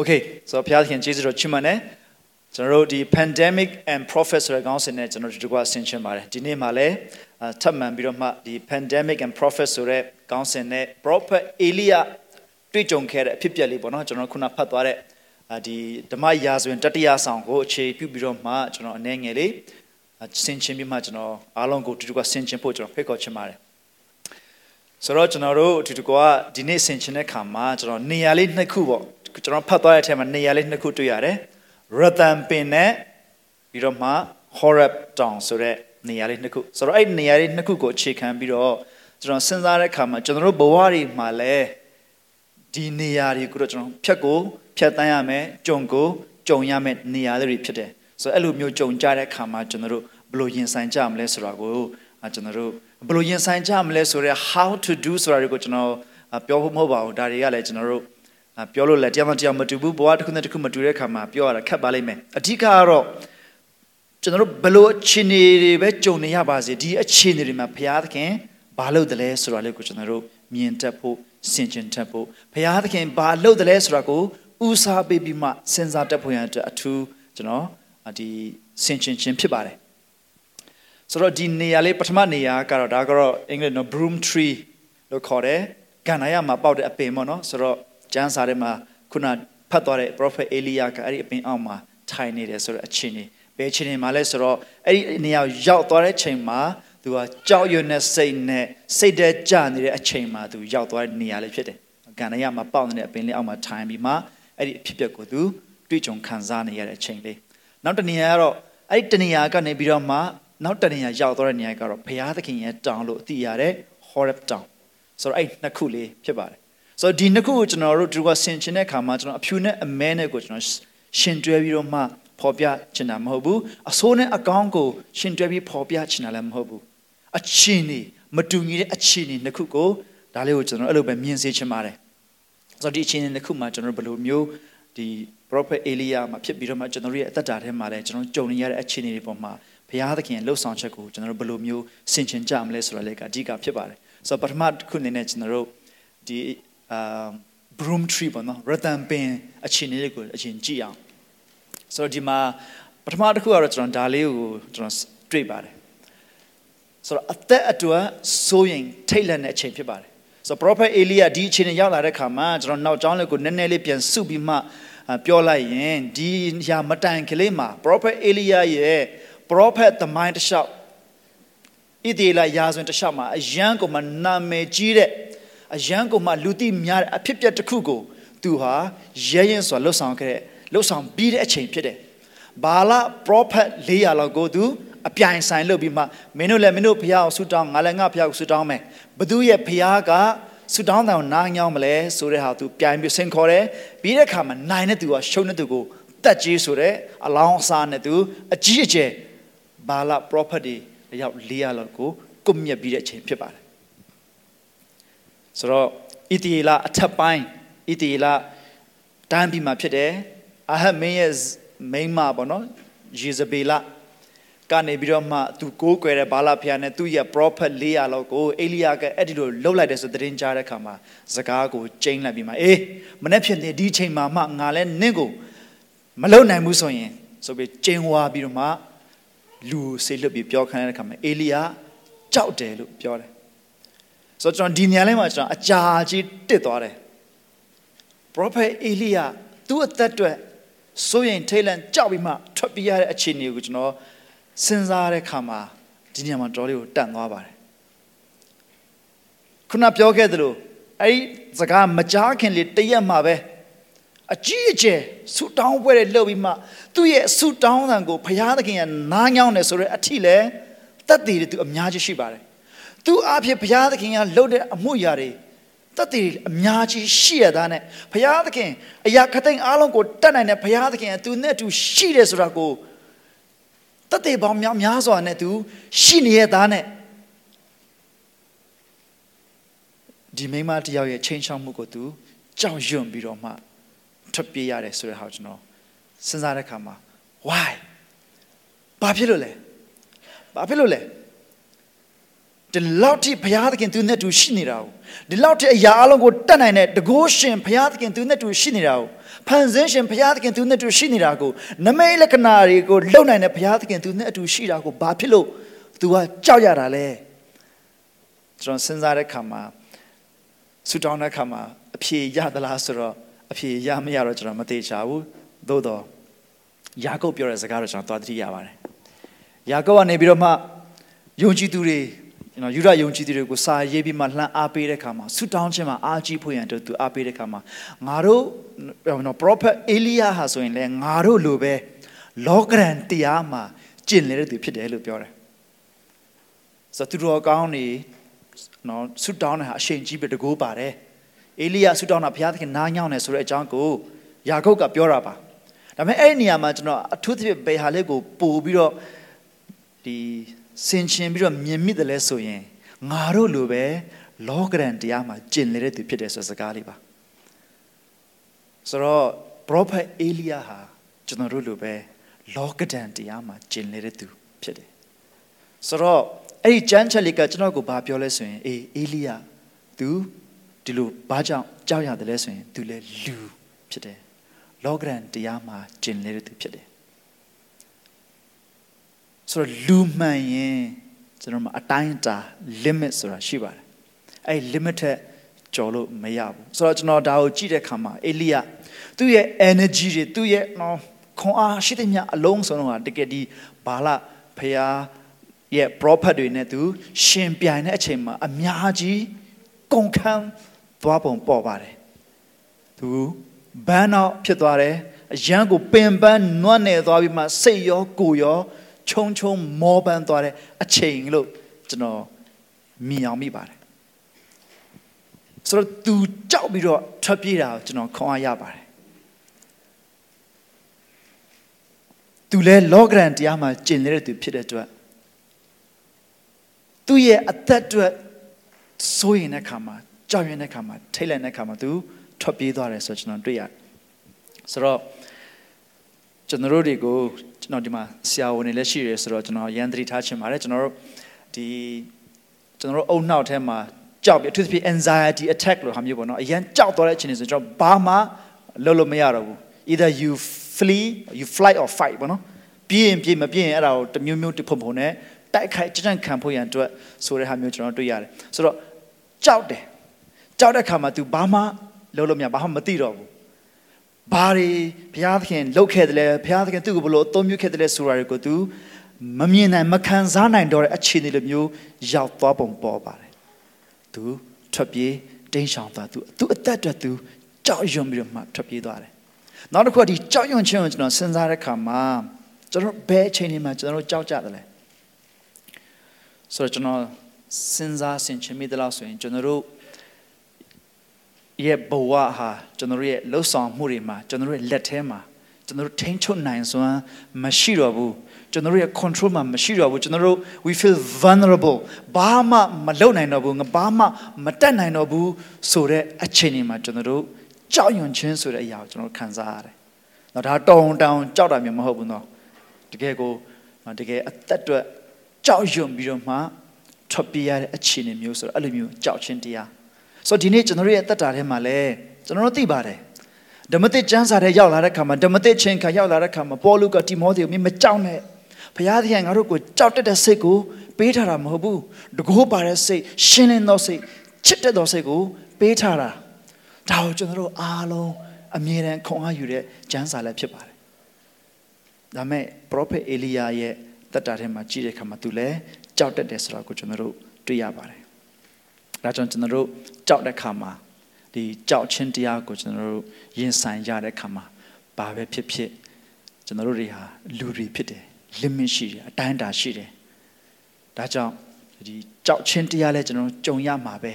Okay ဆိုတော့ဘုရားသခင်ကျေးဇူးတော်ချီးမွမ်းတယ် ကျွန်တော်တို့ဒီ pandemic and prophet ဆိုတဲ့ခေါင်းစဉ်နဲ့ကျွန်တော်တို့ဒီကွာဆင်ခြင်ပါတယ်ဒီနေ့မှာလည်းအာထပ်မံပြီးတော့မှဒီ pandemic and prophet ဆိုတဲ့ခေါင်းစဉ်နဲ့ prophet Elia တွေ့ကြုံခဲ့တဲ့အဖြစ်အပျက်လေးပေါ့နော်ကျွန်တော်ခုနဖတ်သွားတဲ့အာဒီဓမ္မရာဇဝင်တတိယဆောင်ကိုအခြေပြုပြီးတော့မှကျွန်တော်အနေငယ်လေးအာဆင်ခြင်ပြီးမှကျွန်တော်အားလုံးကိုဒီကွာဆင်ခြင်ဖို့ကျွန်တော်ဖိတ်ခေါ်ချင်ပါတယ်ဆိုတော့ကျွန်တော်တို့အတူတူကဒီနေ့ဆင်ချင်တဲ့ခါမှာကျွန်တော်နေရာလေးနှစ်ခုပေါ့ကျွန်တော်ဖတ်သွားတဲ့အထက်မှာနေရာလေးနှစ်ခုတွေ့ရတယ် ရတန်ပင်နဲ့ပြီးတော့မှ Horeb Town ဆိုတဲ့နေရာလေးနှစ်ခုဆိုတော့အဲ့ဒီနေရာလေးနှစ်ခုကိုအခြေခံပြီးတော့ကျွန်တော်စဉ်းစားတဲ့ခါမှာကျွန်တော်တို့ဘဝတွေမှာလည်းဒီနေရာတွေကိုတော့ကျွန်တော်ဖြတ်ကိုဖြတ်တန်းရမယ်ကြုံကိုကြုံရမယ်နေရာတွေဖြစ်တယ်ဆိုတော့အဲ့လိုမျိုးကြုံကြတဲ့ခါမှာကျွန်တော်တို့ဘယ်လိုရင်ဆိုင်ကြမလဲဆိုတာကိုအာကျွန်တော်တို့ဘယ်လိုရင်ဆိုင်ကြမလဲဆိုတော့ how to do ဆိုတာတွေကိုကျွန်တော်အာပြောဖို့မဟုတ်ပါဘူးဒါတွေကလည်းကျွန်တော်တို့အာ ပြောလို့လည်းတရားမတရားမတူဘူးဘဝတစ်ခုနဲ့တစ်ခုမတူတဲ့ခါမှာပြောရတာခက်ပါလိမ့်မယ်အဓိကကတော့ကျွန်တော်တို့ဘယ်လိုအခြေအနေတွေပဲကြုံနေရပါစေဒီအခြေအနေတွေမှာဘုရားသခင်ဘာလုပ်တယ်လဲဆိုတာလေးကိုကျွန်တော်တို့မြင်တတ်ဖို့ဆင်ခြင်တတ်ဖို့ဘုရားသခင်ဘာလုပ်တယ်လဲဆိုတာကိုဦးစားပေးပြီးမှစဉ်းစားတတ်ဖို့ရတဲ့အထူးကျွန်တော်အာဒီဆင်ခြင်ခြင်းဖြစ်ပါတယ်ဆိုတော့ဒီနေရာလေးပထမနေရာကတော့ဒါကတော့အင်္ဂလိပ်နော် broom tree လို့ခေါ်တယ်။ကန္နာရမှာပေါက်တဲ့အပင်ပေါ့နော်။ဆိုတော့ ကျမ်းစာထဲမှာခုနဖတ်သွားတဲ့ prophet Elia ကအဲ့ဒီအပင်အောက်မှာထိုင်နေတယ်ဆိုတော့အချင်းနေဘယ်အချင်းနေမှာလဲဆိုတော့အဲ့ဒီနေရာရောက်သွားတဲ့ချိန်မှာသူကကြောက်ရွံ့တဲ့စိတ်နဲ့စိတ်တဲ့ကြနေတဲ့အချိန်မှာသူရောက်သွားတဲ့နေရာလေးဖြစ်တယ်။ကန္နာရမှာပေါက်နေတဲ့အပင်လေးအောက်မှာထိုင်ပြီးမှအဲ့ဒီအဖြစ်အပျက်ကိုသူတွေ့ကြုံခံစားနေရတဲ့အချိန်လေး။နောက်တစ်နေရာကတော့အဲ့ဒီတနေရာကနေပြီးတော့မှနောက်တနေရာရောက်သွားတဲ့နေရာကတော့ဘုရားသခင်ရဲ့တောင်လို့အသိရတဲ့ Horeb တောင်ဆိုတော့အဲ့နှစ်ခုလေးဖြစ်ပါတယ် ဆိုတော့ဒီနှစ်ခုကိုကျွန်တော်တို့ဒီကဆင်ချင်တဲ့အခါမှာကျွန်တော်အဖြူနဲ့အမဲနဲ့ကိုကျွန်တော်ရှင်တွဲပြီးတော့မှဖော်ပြချင်တာမဟုတ်ဘူးအဆိုးနဲ့အကောင်းကိုရှင်တွဲပြီးဖော်ပြချင်တာလည်းမဟုတ်ဘူးအချင်းနေမတူညီတဲ့အချင်းနေနှစ်ခုကိုဒါလေးကိုကျွန်တော်အဲ့လိုပဲမြင်စေချင်ပါတယ်ဆိုတော့ဒီအချင်းနေနှစ်ခုမှာကျွန်တော်ဘယ်လိုမျိုးဒီ prophet Elia မှာဖြစ်ပြီးတော့မှကျွန်တော်ရဲ့အသက်တာထဲမှာလည်းကျွန်တော်ကြုံနေရတဲ့အခြေအနေတွေပေါ်မှာဘုရားသခင်ရဲ့လှုပ်ဆောင်ချက်ကိုကျွန်တော်တို့ဘယ်လိုမျိုးဆင်ခြင်ကြမလဲဆိုတာလည်းအဓိကဖြစ်ပါတယ်ဆိုတော့ပထမတစ်ခုအနေနဲ့ကျွန်တော်တို့ဒီ အာ broom tree ပေါ့နော်ရတန်ပင်အခြေအနေလေးကိုအရင်ကြည့်အောင်ဆိုတော့ဒီမှာပထမတစ်ခုကတော့ကျွန်တော်ဒါလေးကိုကျွန်တော်တွေ့ပါတယ်ဆိုတော့အသက်အတွက်စိုးရင်ထိတ်လန့်တဲ့အချိန်ဖြစ်ပါတယ်ဆိုတော့ prophet Elia ဒီအချိန်ရောက်လာတဲ့ခါမှာကျွန်တော်နောက်ကျောင်းလေးကိုနည်းနည်းလေးပြန်စုပြီးမှပြောလိုက်ရင်ဒီရာမတိုင်ကလေးမှာ prophet Elia ရဲ့ prophet သမိုင်းတစ်လျှောက်ဣသေလရာဇဝင်တစ်လျှောက်မှာအယံကိုမှနာမည်ကြီးတဲ့ အယံကိုမှလူသိများတဲ့အဖြစ်အပျက်တစ်ခုကိုသူဟာရဲရင်စွာလှုပ်ဆောင်ခဲ့တဲ့လှုပ်ဆောင်ပြီးတဲ့အချိန်ဖြစ်တယ်။ဘာလ prophet 400လောက်ကိုသူအပြိုင်ဆိုင်လုပ်ပြီးမှမင်းတို့လည်းမင်းတို့ဖះကိုဆူတောင်းငါလည်းငါဖះကိုဆူတောင်းမယ်။ဘသူရဲ့ဖះကဆူတောင်းတယ်နားညောင်းမလဲဆိုတဲ့ဟာသူပြိုင်ပြီးဆင်ခေါ်တယ်။ပြီးတဲ့အခါမှာနိုင်တဲ့သူကရှုံးတဲ့သူကိုတက်ကြီးဆိုတဲ့အလောင်းအစားနဲ့သူအကြီးအကျယ်ဘာလ prophet တွေရောက်400လောက်ကိုကွပ်မြက်ပြီးတဲ့အချိန်ဖြစ်ပါတယ် ဆိုတော့ဣတိလအထက်ပိုင်းဣတိလတန်းပြီးမှဖြစ်တယ်အာဟမင်းရဲ့မိန်းမပေါ့နော်ယေဇဗေလကနေပြီးတော့မှသူကိုးကွယ်တဲ့ဘာလဖျားနဲ့သူ့ရဲ့ prophet 400လောက်ကိုအေလိယကအဲ့ဒီလိုလှုပ်လိုက်တယ်ဆိုသတင်းကြားတဲ့အခါမှာစကားကိုကျိန်းလိုက်ပြီးမှအေးမနေ့ဖြစ်နေဒီချိန်မှာမှငါလဲနင့်ကိုမလုံနိုင်ဘူးဆိုရင်ဆိုပြီးကျင်းဝါပြီးတော့မှလူဆေလွတ်ပြီးပြောခိုင်းတဲ့အခါမှာအေလိယကြောက်တယ်လို့ပြောတယ် ဆိုတော့ကျွန်တော်ဒီညနေမှာကျွန်တော်အကြာကြီးတစ်သွားတယ် prophet အေလိယသူ့အသက်အတွက်စိုးရင်ထိတ်လန့်ကြောက်ပြီးမှထွက်ပြေးရတဲ့အခြေအနေကိုကျွန်တော်စဉ်းစားတဲ့အခါမှာဒီညမှာတော်လေးကိုတန့်သွားပါတယ်ခုနပြောခဲ့သလိုအဲ့ဒီစကားမကြားခင်လေတရက်မှာပဲအကြီးအကျယ်ဆူတောင်းပွဲတွေလုပ်ပြီးမှသူ့ရဲ့ဆူတောင်းတန်ကိုဘုရားသခင်ကနားညောင်းတယ်ဆိုတဲ့အထီလဲတက်တည်တယ်သူအများကြီးရှိပါတယ် သူအဖြစ်ဘုရားသခင်ကလှုပ်တဲ့အမှုရာတွေတက်တည်အများကြီးရှိရတာနဲ့ဘုရားသခင်အရာခသိန်းအားလုံးကိုတတ်နိုင်တဲ့ဘုရားသခင်ကသူနဲ့အတူရှိတယ်ဆိုတာကိုတသက်ပေါင်းများများစွာနဲ့ तू ရှိနေရသားနဲ့ဒီမိန်းမတစ်ယောက်ရဲ့ချိန်ချောက်မှုကို तू ကြောက်ရွံ့ပြီးတော့မှထွက်ပြေးရတယ်ဆိုတဲ့ဟာကိုကျွန်တော်စဉ်းစားတဲ့အခါမှာ why ဘာဖြစ်လို့လဲဘာဖြစ်လို့လဲ ဒီလောက်ထိဘုရားသခင်သူနဲ့တူရှိနေတာကိုဒီလောက်ထိအရာအလုံးကိုတတ်နိုင်တဲ့တကိုးရှင်ဘုရားသခင်သူနဲ့တူရှိနေတာကိုဖန်ဆင်းရှင်ဘုရားသခင်သူနဲ့တူရှိနေတာကိုနမိတ်လက္ခဏာတွေကိုလုံနိုင်တဲ့ဘုရားသခင်သူနဲ့အတူရှိတာကိုဘာဖြစ်လို့ तू ကကြောက်ရတာလဲကျွန်တော်စဉ်းစားတဲ့အခါမှာဆူတောင်းတဲ့အခါမှာအဖြေရသလားဆိုတော့အဖြေရမရတော့ကျွန်တော်မသိချဘူးသို့တော့ယာကုပ်ပြောတဲ့စကားတော့ကျွန်တော်သွားသတိရပါတယ်ယာကုပ်ကနေပြီးတော့မှယုံကြည်သူတွေ ကျွန်တော်ယူရယုံကြည်သူတွေကိုစာရေးပြီးမှလှမ်းအားပေးတဲ့အခါမှာဆူတောင်းခြင်းမှာအားကြီးဖို့ရန်တို့သူအားပေးတဲ့အခါမှာငါတို့နော် prophet Elia ဟာဆိုရင်လည်းငါတို့လိုပဲလောကရန်တရားမှာကျင့်နေတဲ့သူဖြစ်တယ်လို့ပြောတယ်ဆိုတော့သူတော်ကောင်းနေနော်ဆူတောင်းတဲ့ဟာအရှိန်ကြီးပဲတကိုးပါတယ်အေလိယဆူတောင်းတာဘုရားသခင်နားညောင်းတယ်ဆိုတဲ့အကြောင်းကိုယာကုပ်ကပြောတာပါဒါပေမဲ့အဲ့ဒီနေရာမှာကျွန်တော်အထူးသဖြင့်ဘေဟာလေးကိုပို့ပြီးတော့ဒီ ဆင်ခြင်ပြီးတော့မြင်မိတယ်လဲဆိုရင်ငါတို့လိုပဲလောကရန်တရားမှာကျင့်နေတဲ့သူဖြစ်တယ်ဆိုတဲ့စကားလေးပါဆိုတော့ prophet Elia ဟာကျွန်တော်တို့လိုပဲလောကဒန်တရားမှာကျင့်နေတဲ့သူဖြစ်တယ်ဆိုတော့အဲ့ဒီကျမ်းချက်လေးကကျွန်တော်ကိုဘာပြောလဲဆိုရင်အေးအေလိယ तू ဒီလိုဘာကြောင့်ကြောက်ရတယ်လဲဆိုရင် तू လည်းလူဖြစ်တယ်လောကရန်တရားမှာကျင့်နေတဲ့သူဖြစ်တယ် ဆိုတော့လူမှန်ရင်ကျွန်တော်မှာအတိုင်းအတာ limit ဆိုတာရှိပါတယ်အဲ့ limit ထက်ကျော်လို့မရဘူးဆိုတော့ကျွန်တော်ဒါကိုကြည့်တဲ့အခါမှာအေလိယသူ့ရဲ့ energy တွေသူ့ရဲ့နော်ခွန်အားရှိတဲ့မြအလုံးစုံတော့တကယ်ဒီဘာလဖျားရဲ့ prophet တွေနဲ့သူရှင်ပြိုင်တဲ့အချိန်မှာအများကြီးကုန်ခန်းသွားပုံပေါ်ပါတယ်သူဘန်းတော့ဖြစ်သွားတယ်အရန်ကိုပင်ပန်းနွတ်နေသွားပြီးမှစိတ်ရောကိုယ်ရော ခြုံခြုံမောပန်းသွားတဲ့အချိန်လို့ကျွန်တော်မြင်အောင်မိပါတယ်ဆိုတော့သူကြောက်ပြီးတော့ထွက်ပြေးတာကိုကျွန်တော်ခွန်အားရပါတယ်သူလဲလောကရန်တရားမှာကျင့်နေတဲ့သူဖြစ်တဲ့အတွက်သူ့ရဲ့အသက်အတွက်စိုးရင်တဲ့ခါမှာကြောက်ရွံ့တဲ့ခါမှာထိတ်လန့်တဲ့ခါမှာသူထွက်ပြေးသွားတယ်ဆိုတော့ကျွန်တော်တွေ့ရတယ်ဆိုတော့ ကျွန်တော်တို့တွေကိုကျွန်တော်ဒီမှာဆရာဝန်တွေလည်းရှိတယ်ဆိုတော့ကျွန်တော်ရန်သတိထားချင်ပါတယ်ကျွန်တော်တို့ဒီကျွန်တော်တို့အုံနှောက်ထဲမှာကြောက်ပြီးအထူးသဖြင့် anxiety attack လို့ဟာမျိုးပေါ့နော်အရန်ကြောက်သွားတဲ့အချိန်တွေဆိုကျွန်တော်ဘာမှလုပ်လို့မရတော့ဘူး either you flee you flight or fight ပေါ့နော်ပြေးရင်ပြေးမပြေးရင်အဲ့ဒါကိုတမျိုးမျိုးတဖုံဖုံနဲ့တိုက်ခိုက်ကြံ့ခံဖို့ရန်အတွက်ဆိုတဲ့ဟာမျိုးကျွန်တော်တွေ့ရတယ်ဆိုတော့ကြောက်တယ်ကြောက်တဲ့ခါမှာ तू ဘာမှလုပ်လို့မရဘာမှမသိတော့ဘူး ဘာတွေဘုရားသခင်လှုပ်ခဲ့တယ်လဲဘုရားသခင်သူ့ကိုဘလို့အသုံးပြုခဲ့တယ်လဲဆိုတာတွေကိုသူမမြင်နိုင်မခံစားနိုင်တော့တဲ့အခြေအနေလိုမျိုးရောက်သွားပုံပေါ်ပါတယ်။သူထွက်ပြေးတိမ်ရှောင်သွားသူသူအသက်အတွက်သူကြောက်ရွံ့ပြီးတော့မှထွက်ပြေးသွားတယ်။နောက်တစ်ခုကဒီကြောက်ရွံ့ခြင်းကိုကျွန်တော်စဉ်းစားတဲ့အခါမှာကျွန်တော်ဘယ်အချိန်တွေမှာကျွန်တော်တို့ကြောက်ကြတယ်လဲ။ဆိုတော့ကျွန်တော်စဉ်းစားဆင်ခြင်မိသလားဆိုရင်ကျွန်တော်တို့ ရဲ့ဘဝဟာကျွန်တော်တို့ရဲ့လှုပ်ဆောင်မှုတွေမှာကျွန်တော်တို့ရဲ့လက်ထဲမှာကျွန်တော်တို့ထိန်းချုပ်နိုင်စွမ်းမရှိတော့ဘူးကျွန်တော်တို့ရဲ့ control မှာမရှိတော့ဘူးကျွန်တော်တို့ we feel vulnerable ဘာမှမလုပ်နိုင်တော့ဘူးငါဘာမှမတက်နိုင်တော့ဘူးဆိုတဲ့အခြေအနေမှာကျွန်တော်တို့ကြောက်ရွံ့ခြင်းဆိုတဲ့အရာကိုကျွန်တော်ခံစားရတယ်။နော်ဒါတောင်းတောင်းကြောက်တာမျိုးမဟုတ်ဘူးနော်။တကယ်ကိုတကယ်အသက်အတွက်ကြောက်ရွံ့ပြီးတော့မှထွက်ပြေးရတဲ့အခြေအနေမျိုးဆိုတော့အဲ့လိုမျိုးကြောက်ခြင်းတရား ဆိုတော့ဒီနေ့ကျွန်တော်တို့ရဲ့တက်တာထဲမှာလည်းကျွန်တော်တို့သိပါတယ်ဓမ္မသစ်ကျမ်းစာထဲရောက်လာတဲ့ခါမှာဓမ္မသစ်ချင်းခါရောက်လာတဲ့ခါမှာပေါလုကတိမောသေကိုမင်းမကြောက်နဲ့ဘုရားသခင်ငါတို့ကိုကြောက်တတ်တဲ့စိတ်ကိုပေးထားတာမဟုတ်ဘူးတကိုးပါတဲ့စိတ်ရှင်းလင်းသောစိတ်ချစ်တတ်သောစိတ်ကိုပေးထားတာဒါကိုကျွန်တော်တို့အားလုံးအမြဲတမ်းခွန်အားယူတဲ့ကျမ်းစာလည်းဖြစ်ပါတယ်ဒါမဲ့ prophet Elia ရဲ့တက်တာထဲမှာကြည့်တဲ့အခါမှာသူလည်းကြောက်တတ်တယ်ဆိုတာကိုကျွန်တော်တို့တွေ့ရပါတယ်ဒါကြောင့်ကျွန်တော်တို့ ကြောက်တဲ့ခါမှာဒီကြောက်ခြင်းတရားကိုကျွန်တော်တို့ရင်ဆိုင်ရတဲ့ခါမှာဘာပဲဖြစ်ဖြစ်ကျွန်တော်တို့တွေဟာလူတွေဖြစ်တယ် limit ရှိတယ်အတိုင်းအတာရှိတယ်ဒါကြောင့်ဒီကြောက်ခြင်းတရားလဲကျွန်တော်ကြုံရမှာပဲ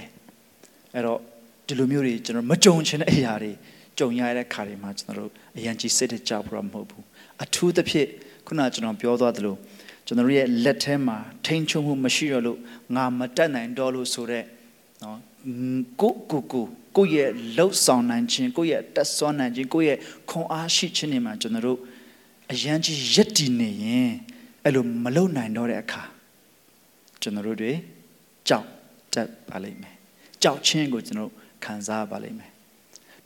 အဲ့တော့ဒီလိုမျိုးတွေကျွန်တော်မကြုံချင်တဲ့အရာတွေကြုံရတဲ့ခါတွေမှာကျွန်တော်တို့အရန်ကြီးစိတ်တကြောက်ဖို့မဟုတ်ဘူးအထူးသဖြင့်ခုနကျွန်တော်ပြောသွားသလိုကျွန်တော်တို့ရဲ့လက်ထဲမှာထိန်းချုပ်မှုမရှိတော့လို့ငါမတက်နိုင်တော့လို့ဆိုတော့နော် ကိုကိုကိုကိုယ့်ရဲ့လှုပ်ဆောင်နိုင်ခြင်းကိုယ့်ရဲ့တက်ဆွမ်းနိုင်ခြင်းကိုယ့်ရဲ့ခွန်အားရှိခြင်းတွေမှာကျွန်တော်တို့အရန်ကြီးရက်တည်နေရင်အဲ့လိုမလုံနိုင်တော့တဲ့အခါကျွန်တော်တို့တွေကြောက်တတ်ပါလိမ့်မယ်ကြောက်ခြင်းကိုကျွန်တော်ခံစားပါလိမ့်မယ်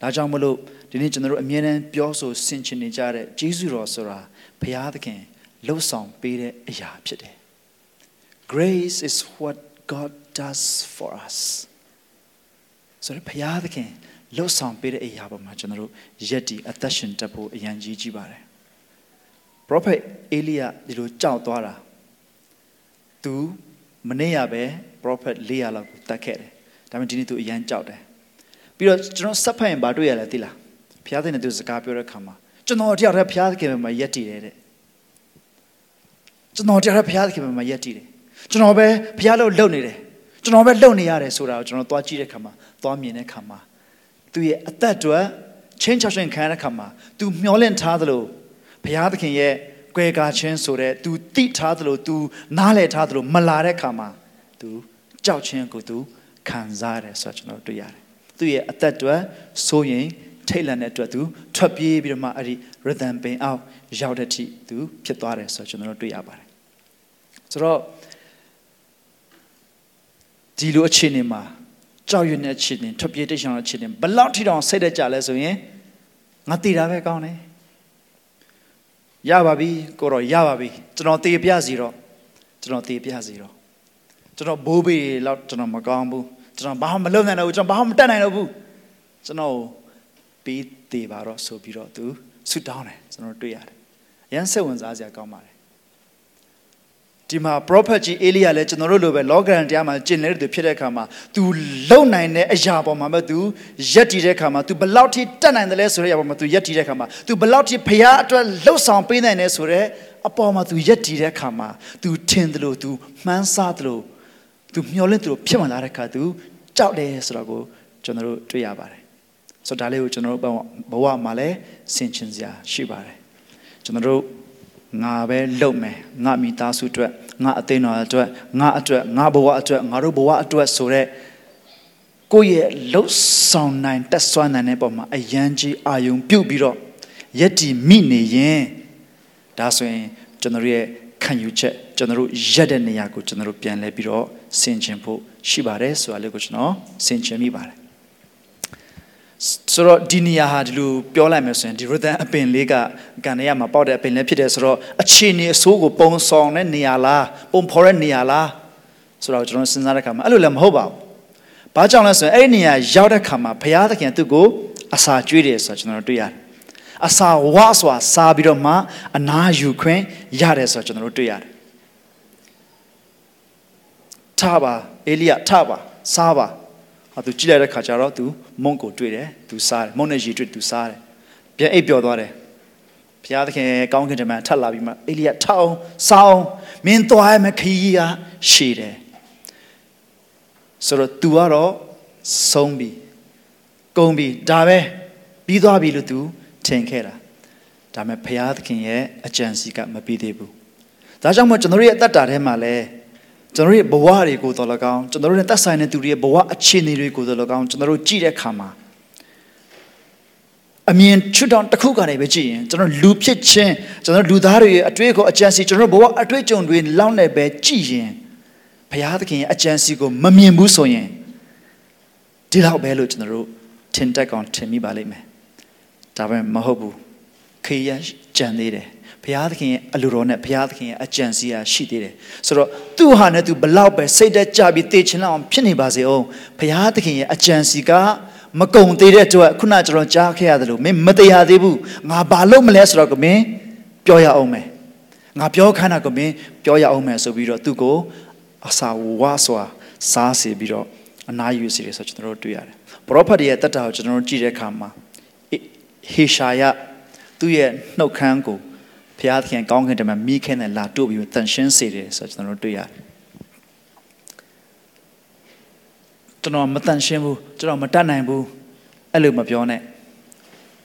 ဒါကြောင့်မလို့ဒီနေ့ကျွန်တော်တို့အမြဲတမ်းပြောဆိုဆင်ခြင်နေကြတဲ့ဂျေဇုတော်ဆိုတာဘုရားသခင်လှုပ်ဆောင်ပေးတဲ့အရာဖြစ်တယ် Grace is what God does for us ဆိုတော့ဘုရားသခင်လှုပ်ဆောင်ပေးတဲ့အရာပေါ်မှာကျွန်တော်တို့ယက်တီအသက်ရှင်တတ်ဖို့အရန်ကြီးကြီးပါတယ် Prophet အေလိယဒီလိုကြောက်သွားတာသူမနေ့ရပဲ Prophet 400လောက်ကိုတတ်ခဲ့တယ်ဒါပေမဲ့ဒီနေ့သူအရန်ကြောက်တယ်ပြီးတော့ကျွန်တော်စက်ဖတ်ရင်ဘာတွေ့ရလဲသိလားဘုရားသခင်နဲ့သူစကားပြောတဲ့အခါမှာကျွန်တော်တယောက်တည်းဘုရားသခင်မှာယက်တည်တယ်တဲ့ကျွန်တော်တယောက်တည်းဘုရားသခင်မှာယက်တည်တယ်ကျွန်တော်ပဲဘုရားလို့လုပ်နေတယ် ကျွန်တော်ပဲလုပ်နေရတယ်ဆိုတာကိုကျွန်တော်သွားကြည့်တဲ့အခါမှာသွားမြင်တဲ့အခါမှာသူရဲ့အသက်တွေချင်းချောက်ချင်းခံရတဲ့အခါမှာသူမျောလင့်ထားသလိုဘုရားသခင်ရဲ့ကွယ်ကာခြင်းဆိုတဲ့ तू တိထားသလို तू နားလည်ထားသလိုမလာတဲ့အခါမှာ तू ကြောက်ခြင်းကို तू ခံစားရတယ်ဆိုတော့ကျွန်တော်တွေ့ရတယ်သူ့ရဲ့အသက်တွေဆိုရင်ထိတ်လန့်တဲ့အတွက် तू ထွက်ပြေးပြီးတော့မှအဲ့ဒီ rhythm ပင်အောင်ရောက်တဲ့ထိ तू ဖြစ်သွားတယ်ဆိုတော့ကျွန်တော်တွေ့ရပါတယ်ဆိုတော့ ဒီလိုအခြေအနေမှာကြောက်ရွံ့တဲ့အခြေအနေထွက်ပြေးတိတ်ဆောင်တဲ့အခြေအနေဘယ်လောက်ထိတောင်စိတ်သက်ကြလဲဆိုရင်ငါတည်တာပဲကောင်းတယ်ရပါပြီကိုတော့ရပါပြီကျွန်တော်တည်ပြစီတော့ကျွန်တော်တည်ပြစီတော့ကျွန်တော်ဘိုးဘေးလောက်ကျွန်တော်မကောင်းဘူးကျွန်တော်ဘာမှမလုပ်နိုင်တော့ဘူးကျွန်တော်ဘာမှမတတ်နိုင်တော့ဘူးကျွန်တော်ပြီးတည်ပါတော့ဆိုပြီးတော့သူဆွတောင်းတယ်ကျွန်တော်တွေ့ရတယ်ရမ်းစိတ်ဝင်စားစရာကောင်းပါတယ် ဒီမှာ prophet ကြီးအေလိယလည်းကျွန်တော်တို့လိုပဲလောကရန်တရားမှာကျင့်နေတဲ့သူဖြစ်တဲ့အခါမှာ तू လုံနိုင်တဲ့အရာပေါ်မှာပဲ तू ရက်တည်တဲ့အခါမှာ तू ဘလောက်ထိတတ်နိုင်တယ်လဲဆိုတဲ့အရာပေါ်မှာ तू ရက်တည်တဲ့အခါမှာ तू ဘလောက်ထိဖရားအတွက်လှုပ်ဆောင်ပေးနိုင်တယ်ဆိုတဲ့အပေါ်မှာ तू ရက်တည်တဲ့အခါမှာ तू ထင်တယ်လို့ तू မှန်းဆတယ်လို့ तू မျောလင့်တယ်လို့ဖြစ်မှန်လာတဲ့အခါ तू ကြောက်တယ်ဆိုတော့ကိုကျွန်တော်တို့တွေ့ရပါတယ်ဆိုတော့ဒါလေးကိုကျွန်တော်တို့ဘဝမှာလည်းဆင်ခြင်စရာရှိပါတယ်ကျွန်တော်တို့ ငါပဲလုပ်မယ်ငါမိသားစုအတွက်ငါအသိတော်အတွက်ငါအတွက်ငါဘဝအတွက်ငါတို့ဘဝအတွက်ဆိုတဲ့ကိုယ့်ရဲ့လှုပ်ဆောင်နိုင်တက်ဆွမ်းနိုင်တဲ့ပုံမှာအယံကြီးအာယုံပြုတ်ပြီးတော့ယက်တီမိနေရင်ဒါဆိုရင်ကျွန်တော်ရဲ့ခံယူချက်ကျွန်တော်ရက်တဲ့နေရာကိုကျွန်တော်ပြန်လဲပြီးတော့ဆင်ခြင်ဖို့ရှိပါတယ်ဆိုတာလေးကိုကျွန်တော်ဆင်ခြင်မိပါတယ် ဆိုတော့ဒီနေရာဟာဒီလိုပြောလိုက်မယ်ဆိုရင်ဒီ rhythm အပင်လေးကကန်ရမှာပေါက်တဲ့အပင်လေးဖြစ်တယ်ဆိုတော့အခြေအနေအဆိုးကိုပုံဆောင်တဲ့နေရာလားပုံဖော်တဲ့နေရာလားဆိုတော့ကျွန်တော်စဉ်းစားတဲ့အခါမှာအဲ့လိုလည်းမဟုတ်ပါဘူး။ဘာကြောင့်လဲဆိုရင်အဲ့ဒီနေရာရောက်တဲ့အခါမှာဘုရားသခင်သူ့ကိုအစာကျွေးတယ်ဆိုတော့ကျွန်တော်တွေ့ရတယ်။အစာဝါစွာစားပြီးတော့မှအနာယူခွင့်ရတယ်ဆိုတော့ကျွန်တော်တွေ့ရတယ်။ထားပါအေလိယထားပါစားပါဟာ သူကြည့်လိုက်တဲ့ခါကျတော့သူမုံကိုတွေ့တယ်သူစားတယ်မုံနဲ့ရေတွေ့သူစားတယ်ပြန်အိပ်ပျော်သွားတယ်ဘုရားသခင်ကောင်းကင်တမန်ထပ်လာပြီးမှအေလိယထောင်းစောင်းမင်းသွားရမယ်ခရီးကရှည်တယ်ဆိုတော့ तू ကတော့ဆုံးပြီကုန်ပြီဒါပဲပြီးသွားပြီလို့ तू ထင်ခဲ့တာဒါပေမဲ့ဘုရားသခင်ရဲ့အကြံစီကမပြီးသေးဘူးဒါကြောင့်မို့ကျွန်တော်ရဲ့အသက်တာထဲမှာလည်း ကျွန်တော်ရဲ့ဘဝတွေကိုတော်လကောင်းကျွန်တော်တို့နဲ့သက်ဆိုင်တဲ့သူတွေရဲ့ဘဝအခြေအနေတွေကိုတော်လကောင်းကျွန်တော်တို့ကြည့်တဲ့အခါမှာအမြင်ချွတ်တောင်တစ်ခုကနေပဲကြည့်ရင်ကျွန်တော်လူဖြစ်ချင်းကျွန်တော်လူသားတွေရဲ့အတွေ့အခေါ်အကြံစီကျွန်တော်ဘဝအတွေ့အကြုံတွေလောက်နေပဲကြည့်ရင်ဘုရားသခင်ရဲ့အကြံစီကိုမမြင်ဘူးဆိုရင်ဒီလောက်ပဲလို့ကျွန်တော်တို့ထင်တတ်ကောင်ထင်မိပါလိမ့်မယ်ဒါပေမဲ့မဟုတ်ဘူးခေရကြံသေးတယ် ဘုရားသခင်ရဲ့အလိုတော်နဲ့ဘုရားသခင်ရဲ့အကြံစီရာရှိသေးတယ်ဆိုတော့သူ့ဟာနဲ့သူဘလောက်ပဲစိတ်တက်ကြပြီးတေချင်လောက်အောင်ဖြစ်နေပါစေအောင်ဘုရားသခင်ရဲ့အကြံစီကမကုံသေးတဲ့အတွက်ခုနကျွန်တော်ကြားခဲ့ရတယ်လို့မင်းမတရားသေးဘူးငါဘာလုပ်မလဲဆိုတော့ကမင်းပြောရအောင်မယ်ငါပြောခိုင်းတာကမင်းပြောရအောင်မယ်ဆိုပြီးတော့သူ့ကိုအစာဝါစွာစားစီပြီးတော့အနာယူစီတယ်ဆိုကျွန်တော်တို့တွေ့ရတယ်ပရောဖက်ရဲ့တက်တာကိုကျွန်တော်တို့ကြည့်တဲ့အခါမှာဟေရှာယသူ့ရဲ့နှုတ်ခမ်းကို ဘုရားသခင်ကောင်းကင်တမန်မိခဲနဲ့လာတို့ပြီးတန်ရှင်းစေတယ်ဆိုတော့ကျွန်တော်တို့တွေ့ရတယ်ကျွန်တော်မတန်ရှင်းဘူးကျွန်တော်မတတ်နိုင်ဘူးအဲ့လိုမပြောနဲ့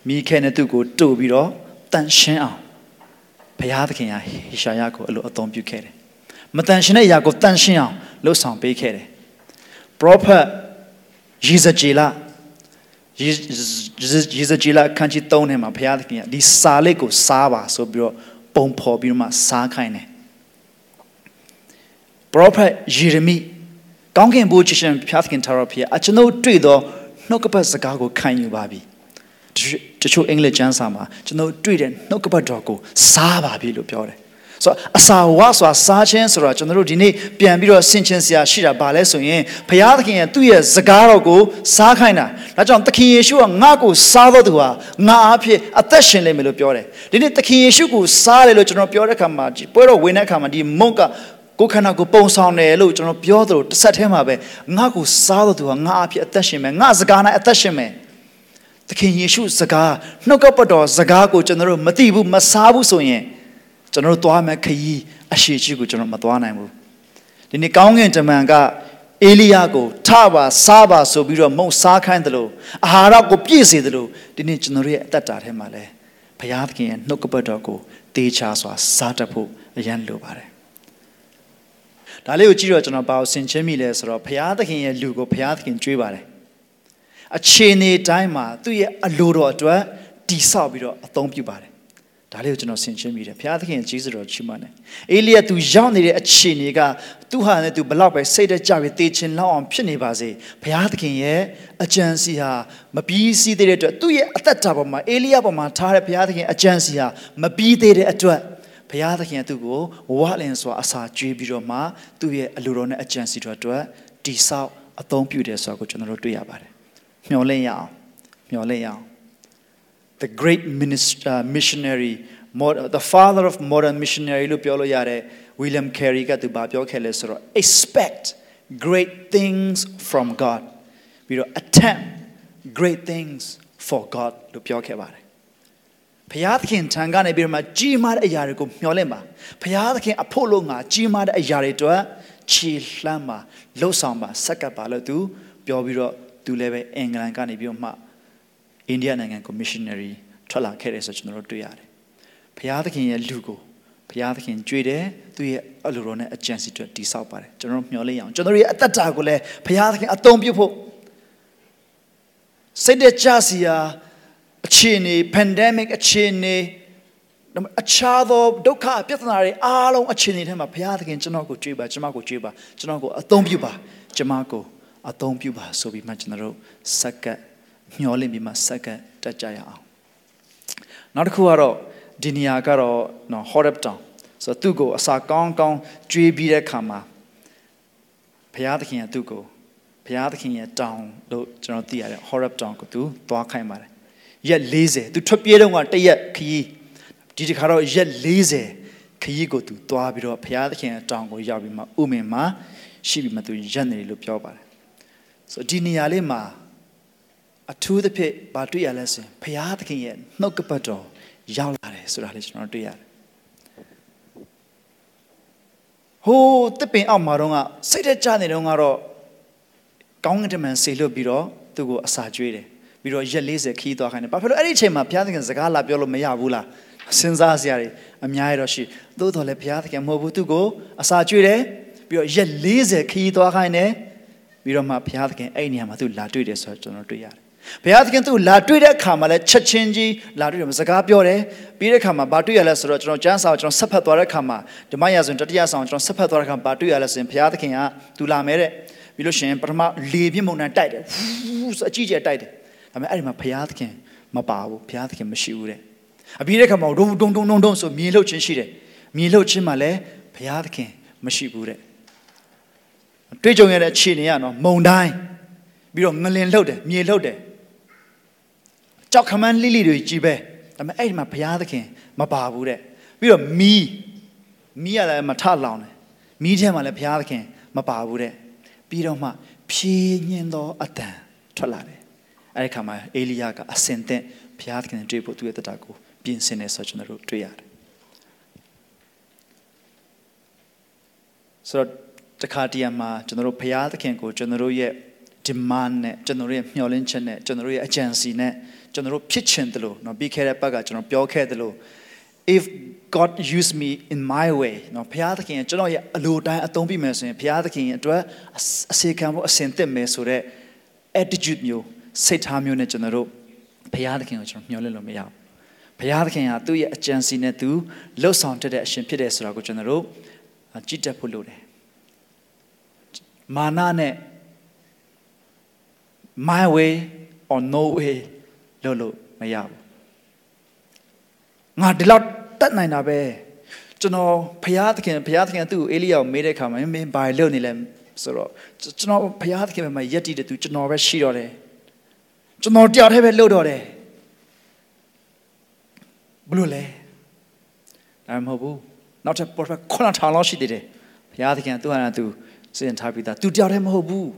မိခဲနဲ့သူ့ကိုတို့ပြီးတော့တန်ရှင်းအောင်ဘဘုရားသခင်ကဟေရှာယကိုအဲ့လိုအသုံးပြုခဲ့တယ်မတန်ရှင်တဲ့အရာကိုတန်ရှင်းအောင်လှုပ်ဆောင်ပေးခဲ့တယ် prophet ယေဇကျေလ ယေယေဇကျေလခန်းကြီး3ထဲမှာဘုရားသခင်ကဒီစာလေးကိုစားပါဆိုပြီးတော့ပုံဖော်ပြီးတော့မှစားခိုင်းတယ် prophet ယေရမိကောင်းကင်ဘုရားရှင်ဘုရားသခင်ထာဝရဘုရားအကျွန်ုပ်တွေ့သောနှုတ်ကပတ်စကားကိုခံယူပါပြီတချို့အင်္ဂလိပ်ကျမ်းစာမှာကျွန်တော်တွေ့တဲ့နှုတ်ကပတ်တော်ကိုစားပါပြီလို့ပြောတယ် ဆိုတော့အစာဝါဆိုတာစားခြင်းဆိုတော့ကျွန်တော်တို့ဒီနေ့ပြန်ပြီးတော့ဆင်ခြင်စရာရှိတာဘာလဲဆိုရင်ဘုရားသခင်ရဲ့သူ့ရဲ့စကားတော်ကိုစားခိုင်းတာဒါကြောင့်သခင်ယေရှုကငါ့ကိုစားတော့သူဟာငါအဖြစ်အသက်ရှင်လိမ့်မယ်လို့ပြောတယ်ဒီနေ့သခင်ယေရှုကိုစားတယ်လို့ကျွန်တော်ပြောတဲ့အခါမှာပွဲတော်ဝင်တဲ့အခါမှာဒီမုတ်ကကိုခန္ဓာကိုပုံဆောင်တယ်လို့ကျွန်တော်ပြောသလိုတစ်ဆက်တည်းမှာပဲငါ့ကိုစားတော့သူဟာငါအဖြစ်အသက်ရှင်မယ်ငါစကားနဲ့အသက်ရှင်မယ်သခင်ယေရှုစကားနှုတ်ကပတ်တော်စကားကိုကျွန်တော်တို့မသိဘူးမစားဘူးဆိုရင် ကျွန်တော်တို့သွားမယ်ခရီးအရှိရှိကိုကျွန်တော်မသွားနိုင်ဘူးဒီနေ့ကောင်းကင်တမန်ကအေလိယကိုထပါစားပါဆိုပြီးတော့မုံစားခိုင်းတယ်လို့အာဟာရကိုပြည့်စေတယ်လို့ဒီနေ့ကျွန်တော်ရဲ့အသက်တာထဲမှာလဲဘုရားသခင်ရဲ့နှုတ်ကပတ်တော်ကိုတေချာစွာစားတတ်ဖို့အရန်လိုပါတယ်ဒါလေးကိုကြည့်တော့ကျွန်တော်ဘာလို့ဆင်ချင်းမိလဲဆိုတော့ဘုရားသခင်ရဲ့လူကိုဘုရားသခင်ကြွေးပါတယ်အခြေအနေတိုင်းမှာသူ့ရဲ့အလိုတော်အတွက်တိဆောက်ပြီးတော့အသုံးပြုပါတယ် ဒါလေးကိုကျွန်တော်ဆင်ခြင်မိတယ်ဘုရားသခင်ရဲ့ကြီးစွာတော်ချီးမွမ်းတယ်အေလိယသူရောက်နေတဲ့အခြေအနေကသူဟာနဲ့သူဘလောက်ပဲစိတ်တကြပြီးတေချင်လောက်အောင်ဖြစ်နေပါစေဘုရားသခင်ရဲ့အကြံစီဟာမပြီးစီးသေးတဲ့အတွက်သူ့ရဲ့အသက်တာပေါ်မှာအေလိယပေါ်မှာထားတဲ့ဘုရားသခင်အကြံစီဟာမပြီးသေးတဲ့အတွက်ဘုရားသခင်ကသူ့ကိုဝါလင်စွာအစာကျွေးပြီးတော့မှသူ့ရဲ့အလိုတော်နဲ့အကြံစီတော်အတွက်တိဆောက်အသုံးပြုတယ်ဆိုတာကိုကျွန်တော်တို့တွေ့ရပါတယ်မျှော်လင့်ရအောင်မျှော်လင့်ရအောင် the great minister, missionary the father of modern missionary လို့ပြောလို့ရတဲ့ William Carey ကသူဘာပြောခဲ့လဲဆိုတော့ expect great things from God ပြီးတော့ attempt great things for God လို့ပြောခဲ့ပါတယ်ဘုရားသခင်ထံကနေပြီးတော့မှကြီးမားတဲ့အရာတွေကိုမျှော်လင့်ပါဘုရားသခင်အဖို့လို့ငါကြီးမားတဲ့အရာတွေအတွက်ခြေလှမ်းပါလှုပ်ဆောင်ပါစက္ကပ်ပါလို့သူပြောပြီးတော့သူလည်းပဲအင်္ဂလန်ကနေပြီးတော့မှ အိန္ဒိယနိုင်ငံကို missionary ထွက်လာခဲ့တယ်ဆိုကျွန်တော်တို့တွေ့ရတယ်။ဘုရားသခင်ရဲ့လူကိုဘုရားသခင်ကြွေတယ်သူရဲ့အလိုတော်နဲ့အကြံစီတွေတိဆောက်ပါတယ်ကျွန်တော်တို့မျှော်လင့်ရအောင်ကျွန်တော်တို့ရဲ့အသက်တာကိုလည်းဘုရားသခင်အသုံးပြုဖို့စိတ်တကြစီယာအခြေအနေ pandemic အခြေအနေအခြားသောဒုက္ခပြဿနာတွေအားလုံးအခြေအနေထဲမှာဘုရားသခင်ကျွန်တော်ကိုကြွေးပါကျွန်မကိုကြွေးပါကျွန်တော်ကိုအသုံးပြုပါကျွန်မကိုအသုံးပြုပါဆိုပြီးမှကျွန်တော်တို့စက္ကပ် မျောလင့်ပြီးမှစက္ကပ်တက်ကြရအောင်နောက်တစ်ခုကတော့ဒီနေရာကတော့နော် Horeb Town ဆိုတော့သူ့ကိုအစာကောင်းကောင်းကြွေးပြီးတဲ့ခါမှာဘုရားသခင်ကသူ့ကိုဘုရားသခင်ရဲ့တောင်လို့ကျွန်တော်သိရတယ် Horeb Town ကိုသူသွားခိုင်းပါတယ်ရက်40သူထွက်ပြေးတော့ကတရက်ခရီးဒီတစ်ခါတော့ရက်40ခရီးကိုသူသွားပြီးတော့ဘုရားသခင်ရဲ့တောင်ကိုရောက်ပြီးမှဥမင်မှာရှိပြီးမှသူရက်နေတယ်လို့ပြောပါတယ်ဆိုဒီနေရာလေးမှာ အထူးသဖြင့်ဗာတွေ့ရလဲဆိုရင်ဘုရားသခင်ရဲ့နှုတ်ကပတ်တော်ရောက်လာတယ်ဆိုတာလေးကျွန်တော်တွေ့ရတယ်ဟိုးတစ်ပင်အောက်မှာတော့ကစိတ်တကြနေတော့ကတော့ကောင်းကင်တမန်ဆေလွတ်ပြီးတော့သူ့ကိုအစာကျွေးတယ်ပြီးတော့ရက်40ခီးသွားခိုင်းတယ်ဘာဖြစ်လို့အဲ့ဒီအချိန်မှာဘုရားသခင်စကားလာပြောလို့မရဘူးလားစဉ်းစားစရာတွေအများကြီးတော့ရှိသို့တော်လည်းဘုရားသခင်မဟုတ်ဘူးသူ့ကိုအစာကျွေးတယ်ပြီးတော့ရက်40ခီးသွားခိုင်းတယ်ပြီးတော့မှဘုရားသခင်အဲ့ဒီနေရာမှာသူလာတွေ့တယ်ဆိုတော့ကျွန်တော်တွေ့ရတယ် ဘုရားသခင်သူ့လာတွေ့တဲ့အခါမှာလည်းချက်ချင်းကြီးလာတွေ့တယ်စကားပြောတယ်ပြီးတဲ့အခါမှာဘာတွေ့ရလဲဆိုတော့ကျွန်တော်ကျမ်းစာကိုကျွန်တော်ဆက်ဖတ်သွားတဲ့အခါမှာဓမ္မရာဇဝင်တတိယဆောင်ကျွန်တော်ဆက်ဖတ်သွားတဲ့အခါမှာဘာတွေ့ရလဲဆိုရင်ဘုရားသခင်ကသူလာမဲတဲ့ပြီးလို့ရှိရင်ပထမလေပြင်းမုန်တိုင်းတိုက်တယ်ဖူးဆိုအကြီးကျယ်တိုက်တယ်ဒါပေမဲ့အဲ့ဒီမှာဘုရားသခင်မပါဘူးဘုရားသခင်မရှိဘူးတဲ့အပြီးတဲ့အခါမှာဒုံဒုံဒုံဒုံဒုံဆိုမြေလှုပ်ခြင်းရှိတယ်မြေလှုပ်ခြင်းမှာလည်းဘုရားသခင်မရှိဘူးတဲ့တွေ့ကြုံရတဲ့အခြေအနေကနော်မုန်တိုင်းပြီးတော့ငလင်လှုပ်တယ်မြေလှုပ်တယ် ကြောက်ခမန်းလိလိတွေကြီးပဲဒါပေမဲ့အဲ့ဒီမှာဘုရားသခင်မပါဘူးတဲ့ပြီးတော့မီးမီးရလည်းမထလောင်တယ်မီးထဲမှာလည်းဘုရားသခင်မပါဘူးတဲ့ပြီးတော့မှဖြင်းညင်းသောအတန်ထွက်လာတယ်အဲ့ဒီခါမှာအေလိယကအစင်သင့်ဘုရားသခင်တွေ့ဖို့သူ့ရဲ့တတကိုပြင်ဆင်နေဆိုကျွန်တော်တို့တွေ့ရတယ်ဆိုတော့တခါတည်းမှာကျွန်တော်တို့ဘုရားသခင်ကိုကျွန်တော်တို့ရဲ့ demand နဲ့ကျွန်တော်တို့ရဲ့မျှော်လင့်ချက်နဲ့ကျွန်တော်တို့ရဲ့အကြံစီနဲ့ကျွန်တော်တို့ဖြစ်ချင်တယ်လို့เนาะပြီးခဲ့တဲ့ဘက်ကကျွန်တော်ပြောခဲ့တယ်လို့ if God use me in my way နော်ဘုရားသခင်ကျွန်တော်ရဲ့အလိုတိုင်းအသုံးပြမယ်ဆိုရင်ဘုရားသခင်ရဲ့အတွက်အစေခံဖို့အစင်သင့်မယ်ဆိုတော့ attitude မျိုးစိတ်ထားမျိုးနဲ့ကျွန်တော်တို့ဘုရားသခင်ကိုကျွန်တော်မျှော်လင့်လို့မရဘူးဘုရားသခင်ကသူ့ရဲ့အကြံစီနဲ့သူလှုပ်ဆောင်တတ်တဲ့အရှင်ဖြစ်တယ်ဆိုတာကိုကျွန်တော်တို့ကြည့်တတ်ဖို့လိုတယ်မာနနဲ့ my way or no way လို့လို့မရဘူးငါဒီလောက်တတ်နိုင်တာပဲကျွန်တော်ဘုရားသခင်ဘုရားသခင်သူ့ကိုအေလိယာကိုမေးတဲ့အခါမှာမင်းဘာလုပ်နေလဲဆိုတော့ကျွန်တော်ဘုရားသခင်မှာယက်တည်တဲ့သူကျွန်တော်ပဲရှိတော့တယ်ကျွန်တော်တယောက်တည်းပဲလုပ်တော့တယ်ဘလို့လဲဒါမဟုတ်ဘူးနောက်ထပ် prophet ခုနထောင်လောက်ရှိသေးတယ်ဘုရားသခင်သူ့ဟာသူစဉ်းထားပြီးသားသူတယောက်တည်းမဟုတ်ဘူး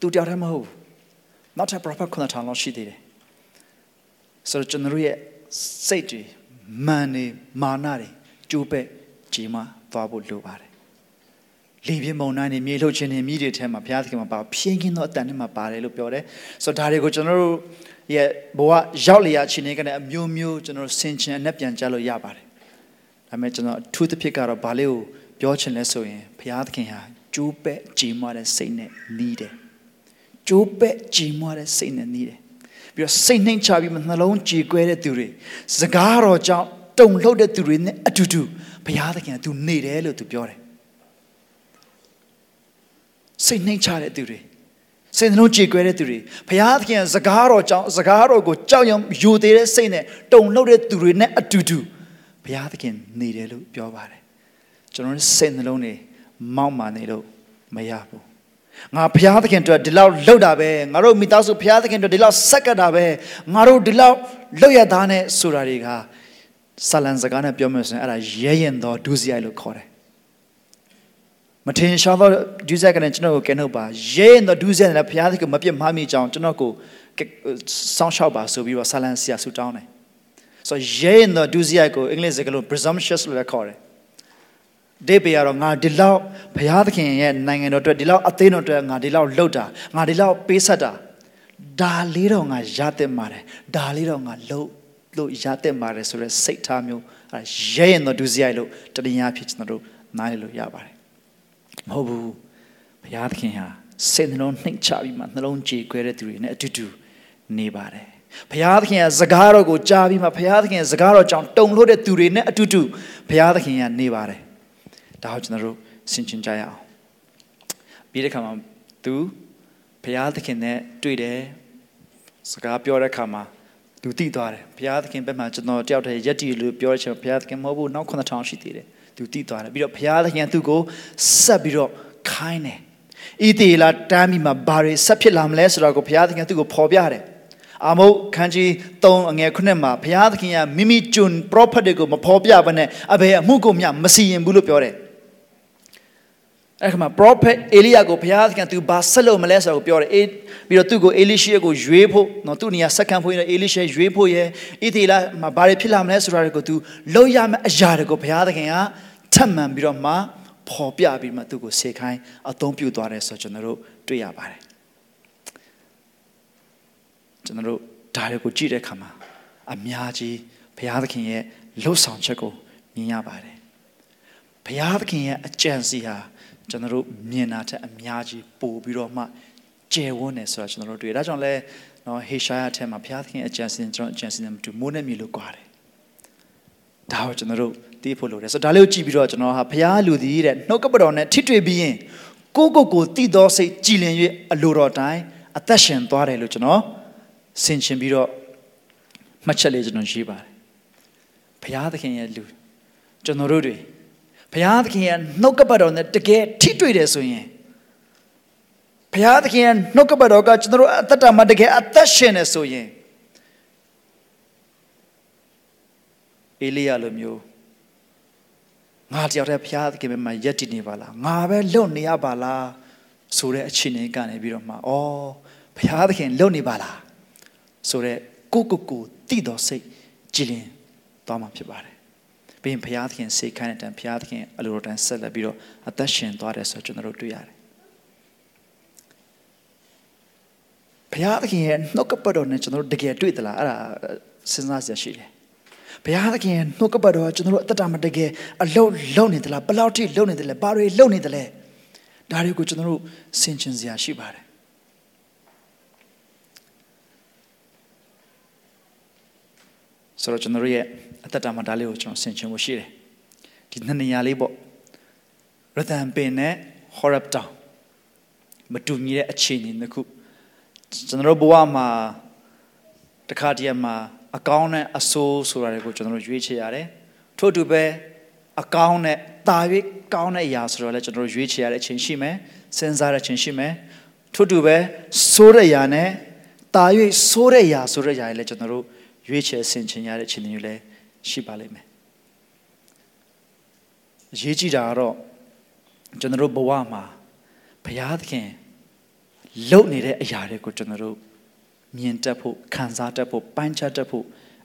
သူတယောက်တည်းမဟုတ်ဘူး နောက်ထပ် prophet ခုနထောင်လောက်ရှိသေးတယ်ဆိုတော့ကျွန်တော်ရဲ့စိတ်တွေမာန်နေမာနတွေကျိုးပဲ့ကြီးမှသွားဖို့လိုပါတယ်လေပြင်းမုန်တိုင်းနေမြေလှုပ်ခြင်းနေမြည်တွေထဲမှာဘုရားသခင်မှာပါဖြင်းခင်းသောအတန်တွေမှာပါတယ်လို့ပြောတယ်ဆိုတော့ဒါတွေကိုကျွန်တော်တို့ရဲ့ဘဝရောက်လျာခြင်းတွေကနေအမျိုးမျိုးကျွန်တော်ဆင်ခြင်အနက်ပြန်ကြလို့ရပါတယ်ဒါပေမဲ့ကျွန်တော်အထူးသဖြင့်ကတော့ဘာလေးကိုပြောချင်လဲဆိုရင်ဘုရားသခင်ဟာကျိုးပဲ့ကြီးမွားတဲ့စိတ်နဲ့နီးတယ် ကျိုးပဲ့ကြီးမွားတဲ့စိတ်နဲ့နီးတယ်ပြီးတော့စိတ်နှိမ်ချပြီးမှနှလုံးကြေကွဲတဲ့သူတွေစကားတော်ကြောင့်တုံလှုပ်တဲ့သူတွေနဲ့အတူတူဘုရားသခင်ကသူနေတယ်လို့သူပြောတယ်စိတ်နှိမ်ချတဲ့သူတွေစိတ်နှလုံးကြေကွဲတဲ့သူတွေဘုရားသခင်စကားတော်ကြောင့်စကားတော်ကိုကြောက်ရွံ့ယူသေးတဲ့စိတ်နဲ့တုံလှုပ်တဲ့သူတွေနဲ့အတူတူဘုရားသခင်နေတယ်လို့ပြောပါတယ်ကျွန်တော်စိတ်နှလုံးတွေမောက်မာနေလို့မရဘူး ငါဘုရားသခင်အတွက်ဒီလောက်လှုပ်တာပဲငါတို့မိသားစုဘုရားသခင်အတွက်ဒီလောက်ဆက်ကပ်တာပဲငါတို့ဒီလောက်လှုပ်ရသားနဲ့ဆိုတာတွေကဆလန်စကားနဲ့ပြောမယ်ဆိုရင်အဲ့ဒါရဲရင်သောဒုစရိုက်လို့ခေါ်တယ်မထင်ရှားသောဒုစရိုက်ကလည်းကျွန်တော်ကိုကဲနှုတ်ပါရဲရင်သောဒုစရိုက်နဲ့ဘုရားသခင်မပြတ်မှားမိကြအောင်ကျွန်တော်ကိုစောင့်ရှောက်ပါဆိုပြီးတော့ဆလန်ဆရာဆူတောင်းတယ်ဆိုရဲရင်သောဒုစရိုက်ကိုအင်္ဂလိပ်စကားလုံး presumptuous လို့လည်းခေါ်တယ် ဒေပေကတော့ငါဒီလောက်ဘုရားသခင်ရဲ့နိုင်ငံတော်အတွက်ဒီလောက်အသေးတော်အတွက်ငါဒီလောက်လှုပ်တာငါဒီလောက်ပေးဆက်တာဒါလေးတော့ငါရတဲ့မှာတယ်ဒါလေးတော့ငါလှုပ်လို့ရတဲ့မှာတယ်ဆိုတော့စိတ်ထားမျိုးအဲရဲရင်တော့ဒုစရိုက်လို့တတရားဖြစ်ကျွန်တော်တို့နားလည်လို့ရပါတယ်မဟုတ်ဘူးဘုရားသခင်ဟာစိတ်နှလုံးနှိမ်ချပြီးမှနှလုံးကြေခွဲတဲ့သူတွေနဲ့အတူတူနေပါတယ်ဘုရားသခင်ကစကားတော်ကိုကြားပြီးမှဘုရားသခင်စကားတော်ကြောင့်တုန်လှုပ်တဲ့သူတွေနဲ့အတူတူဘုရားသခင်ကနေပါတယ် ဒါကိုကျွန်တော်တို့ဆင်ခြင်ကြရအောင်ပြီးတဲ့ခါမှာသူဘုရားသခင်နဲ့တွေ့တယ်စကားပြောတဲ့ခါမှာသူတိသွားတယ်ဘုရားသခင်ဘက်မှာကျွန်တော်တယောက်တည်းယက်တီလို့ပြောချင်ဘုရားသခင်မဟုတ်ဘူးနောက်9000ရှိသေးတယ်သူတိသွားတယ်ပြီးတော့ဘုရားသခင်သူ့ကိုဆက်ပြီးတော့ခိုင်းတယ်ဤတေလာတမ်းပြီးမှဘာတွေဆက်ဖြစ်လာမလဲဆိုတော့ကိုဘုရားသခင်သူ့ကိုဖော်ပြတယ်အာမုတ်ခန်းကြီး3အငယ်9မှာဘုရားသခင်ကမိမိကျွန် prophet တွေကိုမဖော်ပြဘဲနဲ့အဘယ်အမှုကိုမျှမစီရင်ဘူးလို့ပြောတယ် အဲ့ခါမှာ prophet အေလိယကိုဘုရားသခင်သူဘာဆက်လုပ်မလဲဆိုတော့ပြောတယ်အေးပြီးတော့သူ့ကိုအေလိရှေကိုရွေးဖို့နော်သူ့နေရာစက္ကန့်ဖို့ရအေလိရှေရွေးဖို့ရဣသေလမှာဘာတွေဖြစ်လာမလဲဆိုတာကိုသူလုပ်ရမယ့်အရာတွေကိုဘုရားသခင်ကထပ်မံပြီးတော့မှဖော်ပြပြီးမှသူ့ကိုစေခိုင်းအသုံးပြုသွားတယ်ဆိုတော့ကျွန်တော်တို့တွေ့ရပါတယ်ကျွန်တော်တို့ဒါတွေကိုကြည့်တဲ့အခါမှာအများကြီးဘုရားသခင်ရဲ့လှုပ်ဆောင်ချက်ကိုမြင်ရပါတယ်ဘုရားသခင်ရဲ့အကြံစီဟာ ကျွန်တော်တို့မြင်တာထက်အများကြီးပိုပြီးတော့မှကျယ်ဝန်းတယ်ဆိုတာကျွန်တော်တို့တွေ့ဒါကြောင့်လဲနော်ဟေရှာယအထက်မှာဘုရားသခင်အကြံစီကျွန်တော်အကြံစီနဲ့မတူမိုးနဲ့မြေလို့ကွာတယ်ဒါကိုကျွန်တော်တို့သိဖို့လိုတယ်ဆိုတော့ဒါလေးကိုကြည့်ပြီးတော့ကျွန်တော်ဟာဘုရားလူသည်တဲ့နှုတ်ကပတော်နဲ့ထိတွေ့ပြီးရင်ကိုကိုကိုတည်သောစိတ်ကြည်လင်၍အလိုတော်တိုင်းအသက်ရှင်သွားတယ်လို့ကျွန်တော်ဆင်ခြင်ပြီးတော့မှတ်ချက်လေးကျွန်တော်ရေးပါတယ်ဘုရားသခင်ရဲ့လူကျွန်တော်တို့တွေ ဘုရားသခင်ရဲ့နှုတ်ကပတ်တော်နဲ့တကယ်ထိတွေ့တယ်ဆိုရင်ဘုရားသခင်ရဲ့နှုတ်ကပတ်တော်ကကျွန်တော်တို့အသက်တာမှာတကယ်အသက်ရှင်နေဆိုရင်အေလိယလိုမျိုးငါတယောက်တည်းဘုရားသခင်မှာယက်တည်နေပါလားငါပဲလွတ်နေရပါလားဆိုတဲ့အခြေအနေကနေပြီးတော့မှဩဘုရားသခင်လွတ်နေပါလားဆိုတဲ့ကိုကိုကိုတည်တော်စိတ်ကြည်လင်သွားမှာဖြစ်ပါတယ် ပြီးရင်ဘုရားသခင်စေခိုင်းတဲ့တန်ဘုရားသခင်အလိုတော်တန်ဆက်လက်ပြီးတော့အသက်ရှင်သွားတယ်ဆိုတော့ကျွန်တော်တို့တွေ့ရတယ်ဘုရားသခင်ရဲ့နှုတ်ကပတ်တော်နဲ့ကျွန်တော်တို့တကယ်တွေ့သလားအဲ့ဒါစဉ်းစားစရာရှိတယ်ဘုရားသခင်ရဲ့နှုတ်ကပတ်တော်ကကျွန်တော်တို့အသက်တာမှာတကယ်အလုံးလုံးနေသလားဘယ်လောက်ထိလုံးနေသလဲဘာတွေလုံးနေသလဲဒါတွေကိုကျွန်တော်တို့ဆင်ခြင်စရာရှိပါတယ်ဆိုတော့ကျွန်တော်တို့ရဲ့ အသက်တာမှာဒါလေးကိုကျွန်တော်ဆင်ခြင်ဖို့ရှိတယ်ဒီနှစ်နေရာလေးပေါ့ရသန်ပင်နဲ့ Horeb Town မတူညီတဲ့အခြေအနေတစ်ခုကျွန်တော်တို့ဘဝမှာတစ်ခါတည်းမှာအကောင်းနဲ့အဆိုးဆိုတာတွေကိုကျွန်တော်တို့ရွေးချယ်ရတယ်ထို့အတူပဲအကောင်းနဲ့တာ၍ကောင်းတဲ့အရာဆိုတော့လည်းကျွန်တော်တို့ရွေးချယ်ရတဲ့အချိန်ရှိမယ်စဉ်းစားတဲ့အချိန်ရှိမယ်ထို့အတူပဲဆိုးတဲ့အရာနဲ့တာ၍ဆိုးတဲ့အရာဆိုတဲ့အရာတွေလည်းကျွန်တော်တို့ရွေးချယ်ဆင်ခြင်ရတဲ့အချိန်တွေလည်း ရှိပါလိမ့်မယ်အရေးကြီးတာကတော့ကျွန်တော်တို့ဘဝမှာဘုရားသခင်လုပ်နေတဲ့အရာတွေကိုကျွန်တော်တို့မြင်တတ်ဖို့ခံစားတတ်ဖို့ပိုင်းခြားတတ်ဖို့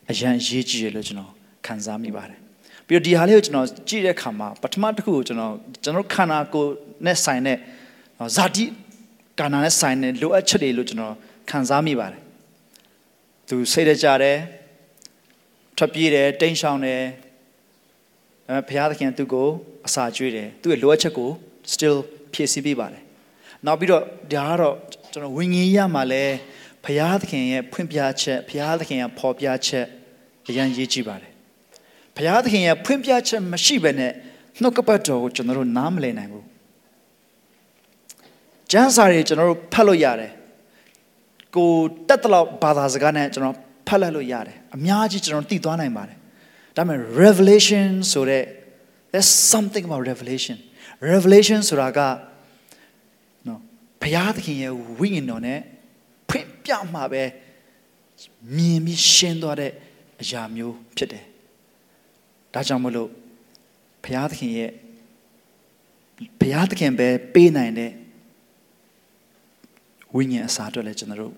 အရန်ရေးကြည့်ရလို့ကျွန်တော်ခံစားမိပါတယ်ပြီးတော့ဒီဟာလေးကိုကျွန်တော်ကြည့်တဲ့အခါမှာပထမတစ်ခုကိုကျွန်တော်ကျွန်တော်ခန္ဓာကိုယ်နဲ့ဆိုင်တဲ့ဇာတိကာနာနဲ့ဆိုင်တဲ့လိုအပ်ချက်တွေလို့ကျွန်တော်ခံစားမိပါတယ်သူစိတ်ရကြတယ် ထွက်ပြေးတယ်တိမ်းရှောင်တယ်အဲဘုရားသခင်သူ့ကိုအစာကျွေးတယ်သူ့ရဲ့လိုအပ်ချက်ကို still ဖြည့်ဆည်းပေးပါတယ်နောက်ပြီးတော့ဒါကတော့ကျွန်တော်ဝิญဉ်ရမှာလဲဘုရားသခင်ရဲ့ဖွင့်ပြချက်ဘုရားသခင်ရဲ့ဖော်ပြချက်အရင်ရေးကြည့်ပါတယ်ဘုရားသခင်ရဲ့ဖွင့်ပြချက်မရှိဘဲနဲ့နှုတ်ကပတ်တော်ကိုကျွန်တော်တို့နားမလည်နိုင်ဘူးကျမ်းစာတွေကျွန်တော်တို့ဖတ်လို့ရတယ်ကိုတက်တလောက်ဘာသာစကားနဲ့ကျွန်တော် ဖတ်လိုက်လို့ရတယ်အများကြီးကျွန်တော်သိသွားနိုင်ပါတယ်ဒါပေမဲ့ revelation ဆိုတဲ့ there's something about revelation revelation ဆိုတာကနော်ဘုရားသခင်ရဲ့ဝိညာဉ်တော်နဲ့ဖွင့်ပြမှာပဲမြင်ပြီးရှင်းသွားတဲ့အရာမျိုးဖြစ်တယ်ဒါကြောင့်မလို့ဘုရားသခင်ရဲ့ဘုရားသခင်ပဲပေးနိုင်တဲ့ဝိညာဉ်အစာအတွက်လည်းကျွန်တော်တို့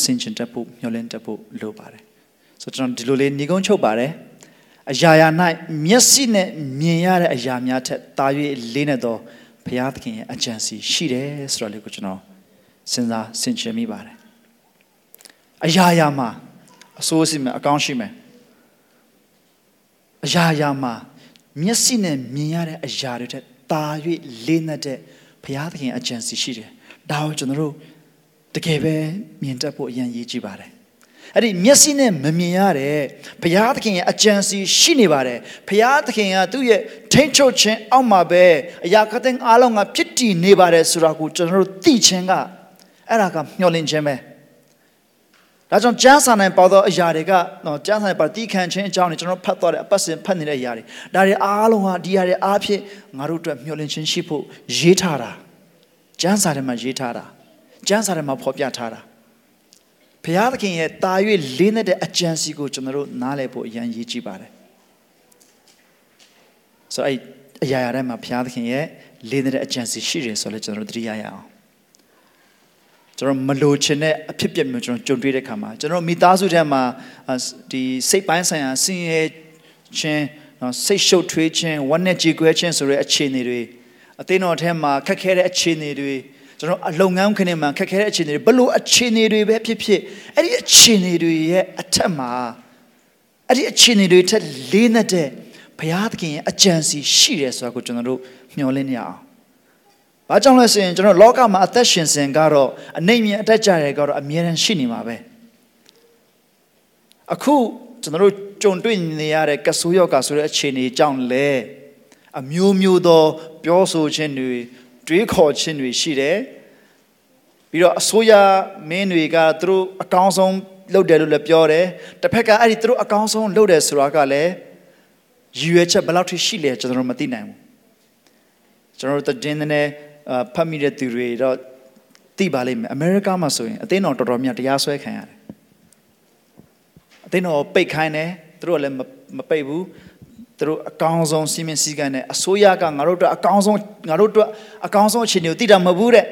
စင်ချင်တတ်ဖို့မျှော်လင့်တတ်ဖို့လိုပါတယ်ဆိုတော့ကျွန်တော်ဒီလိုလေးညီကုန်းချုပ်ပါတယ်အရာရာ၌မျက်စိနဲ့မြင်ရတဲ့အရာများထက်တာ၍လေးနဲ့တော့ဘုရားသခင်ရဲ့အကြံစီရှိတယ်ဆိုတော့လေကိုကျွန်တော်စဉ်းစားဆင်ခြင်မိပါတယ်အရာရာမှာအဆိုးရှိမယ်အကောင်းရှိမယ်အရာရာမှာမျက်စိနဲ့မြင်ရတဲ့အရာတွေထက်တာ၍လေးနဲ့တဲ့ဘုရားသခင်အကြံစီရှိတယ်ဒါကိုကျွန်တော်တို့ တကယ်ပဲမြင်တတ်ဖို့အရင်ရည်ကြည့်ပါတယ်အဲ့ဒီမျက်စိနဲ့မမြင်ရတဲ့ဘုရားသခင်ရဲ့အကြံစီရှိနေပါတယ်ဘုရားသခင်ကသူ့ရဲ့ထိန်ချုပ်ခြင်းအောက်မှာပဲအရာခတဲ့အားလုံးကဖြစ်တည်နေပါတယ်ဆိုတာကိုကျွန်တော်တို့သိခြင်းကအဲ့ဒါကမျှော်လင့်ခြင်းပဲဒါကြောင့်ကျမ်းစာနိုင်ပေါ်သောအရာတွေကနော်ကျမ်းစာနိုင်ပါတီးခံခြင်းအကြောင်းတွေကျွန်တော်ဖတ်သွားတဲ့အပတ်စဉ်ဖတ်နေတဲ့အရာတွေဒါတွေအားလုံးဟာဒီအရာတွေအားဖြင့်ငါတို့အတွက်မျှော်လင့်ခြင်းရှိဖို့ရေးထားတာကျမ်းစာထဲမှာရေးထားတာ ကျမ်းစာထဲမှာဖော်ပြထားတာဘုရားသခင်ရဲ့တာ၍လေးနဲ့တဲ့အကြံစီကိုကျွန်တော်တို့နားလည်ဖို့အရန်ရည်ကြည့်ပါတယ်ဆိုတော့အဲ့အရာရာထဲမှာဘုရားသခင်ရဲ့လေးနဲ့တဲ့အကြံစီရှိတယ်ဆိုတော့ကျွန်တော်တို့သတိရရအောင်ကျွန်တော်မလိုချင်တဲ့အဖြစ်ပြက်မျိုးကျွန်တော်ကြုံတွေ့တဲ့ခါမှာကျွန်တော်မိသားစုထဲမှာဒီစိတ်ပိုင်းဆိုင်ရာဆင်းရဲခြင်းနော်စိတ်ရှုပ်ထွေးခြင်းဝမ်းနဲ့ကြေကွဲခြင်းဆိုတဲ့အခြေအနေတွေအသိတော်ထဲမှာခက်ခဲတဲ့အခြေအနေတွေ ကျွန်တော်အလုံငန်းခင်းနေမှာခက်ခဲတဲ့အခြေအနေတွေဘလို့အခြေအနေတွေပဲဖြစ်ဖြစ်အဲ့ဒီအခြေအနေတွေရဲ့အထက်မှာအဲ့ဒီအခြေအနေတွေထက်လေးနဲ့တဲ့ဘုရားသခင်ရဲ့အကြံစီရှိတယ်ဆိုတာကိုကျွန်တော်တို့မျှော်လင့်နေအောင်။ဘာကြောင့်လဲဆိုရင်ကျွန်တော်လောကမှာအသက်ရှင်စဉ်ကတော့အနေမြင်အတက်ကြရကတော့အမြဲတမ်းရှိနေမှာပဲ။အခုကျွန်တော်တို့ကြုံတွေ့နေရတဲ့ကဆူယောဂါဆိုတဲ့အခြေအနေကြောင့်လေအမျိုးမျိုးသော ပြောဆိုခြင်းတွေ တွေးခေါ်ခြင်းတွေရှိတယ်ပြီးတော့အစိုးရမင်းတွေကသူတို့အကောင်းဆုံးလုပ်တယ်လို့လည်းပြောတယ်တစ်ဖက်ကအဲ့ဒီသူတို့အကောင်းဆုံးလုပ်တယ်ဆိုတာကလည်းရည်ရွယ်ချက်ဘယ်လောက်ထိရှိလဲကျွန်တော်တို့မသိနိုင်ဘူးကျွန်တော်တို့တင်းနေဖတ်မိတဲ့သူတွေတော့သိပါလိမ့်မယ်အမေရိကမှာဆိုရင်အသိတော်တော်တော်များတရားစွဲခံရတယ်အသိတော်ပိတ်ခိုင်းတယ်သူတို့လည်းမပိတ်ဘူး သူတို့အကောင်းဆုံးစီမင်းစည်းကမ်းနဲ့အစိုးရကငါတို့အတွက်အကောင်းဆုံးငါတို့အတွက်အကောင်းဆုံးအခြေအနေကိုသိတာမဟုတ်ဘူးတဲ့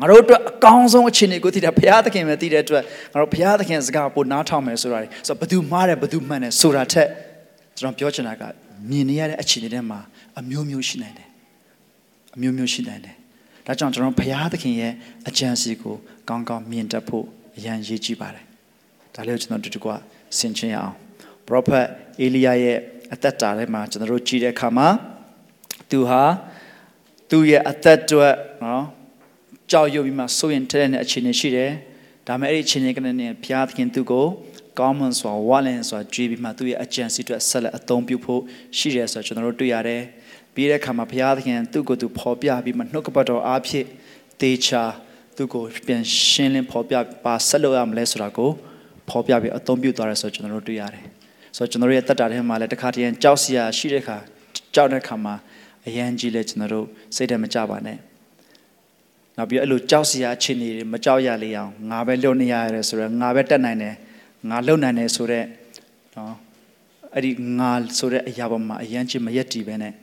ငါတို့အတွက်အကောင်းဆုံးအခြေအနေကိုသိတာဘုရားသခင်ပဲသိတဲ့အတွက်ငါတို့ဘုရားသခင်စကားပို့နားထောင်မယ်ဆိုတာလေဆိုတော့ဘသူမှားတယ်ဘသူမှန်တယ်ဆိုတာထက်ကျွန်တော်ပြောချင်တာကမြင်နေရတဲ့အခြေအနေတွေမှာအမျိုးမျိုးရှိနိုင်တယ်အမျိုးမျိုးရှိနိုင်တယ်ဒါကြောင့်ကျွန်တော်ဘုရားသခင်ရဲ့အကြံစီကိုကောင်းကောင်းမြင်တတ်ဖို့အရန်ရည်ကြည့်ပါတယ်ဒါလေးကိုကျွန်တော်တူတူကဆင်ခြင်ရအောင် prophet အေလိယရဲ့ အသက်တာထဲမှာကျွန်တော်တို့ကြည့်တဲ့အခါမှာသူဟာသူ့ရဲ့အသက်အတွက်နော်ကြောက်ရွံ့ပြီးမှစိုးရင်တဲ့တဲ့အခြေအနေရှိတယ်ဒါပေမဲ့အဲ့ဒီအခြေအနေကနေဘုရားသခင်သူ့ကိုကောင်းမွန်စွာဝါလင်စွာကြွေးပြီးမှသူ့ရဲ့အကြံစီအတွက်ဆက်လက်အသုံးပြုဖို့ရှိတယ်ဆိုတော့ကျွန်တော်တို့တွေ့ရတယ်ပြီးတဲ့အခါမှာဘုရားသခင်သူ့ကိုသူဖော်ပြပြီးမှနှုတ်ကပတ်တော်အားဖြင့်တေချာသူ့ကိုပြန်ရှင်းလင်းဖော်ပြပါဆက်လို့ရမလဲဆိုတာကိုဖော်ပြပြီးအသုံးပြုသွားတယ်ဆိုတော့ကျွန်တော်တို့တွေ့ရတယ် ဆိုတော့ကျွန်တော်တို့ရဲ့တက်တာထဲမှာလည်းတစ်ခါတည်းကြောက်စရာရှိတဲ့အခါကြောက်တဲ့အခါမှာအရန်ကြီးလဲကျွန်တော်တို့စိတ်ထဲမကြပါနဲ့နောက်ပြီးအဲ့လိုကြောက်စရာအခြေအနေတွေမကြောက်ရလေအောင်ငါပဲလွတ်နေရတယ်ဆိုတော့ငါပဲတက်နိုင်တယ်ငါလုံနိုင်တယ်ဆိုတော့နော်အဲ့ဒီငါဆိုတဲ့အရာပေါ်မှာအရန်ကြီးမရက်တီးပဲနဲ့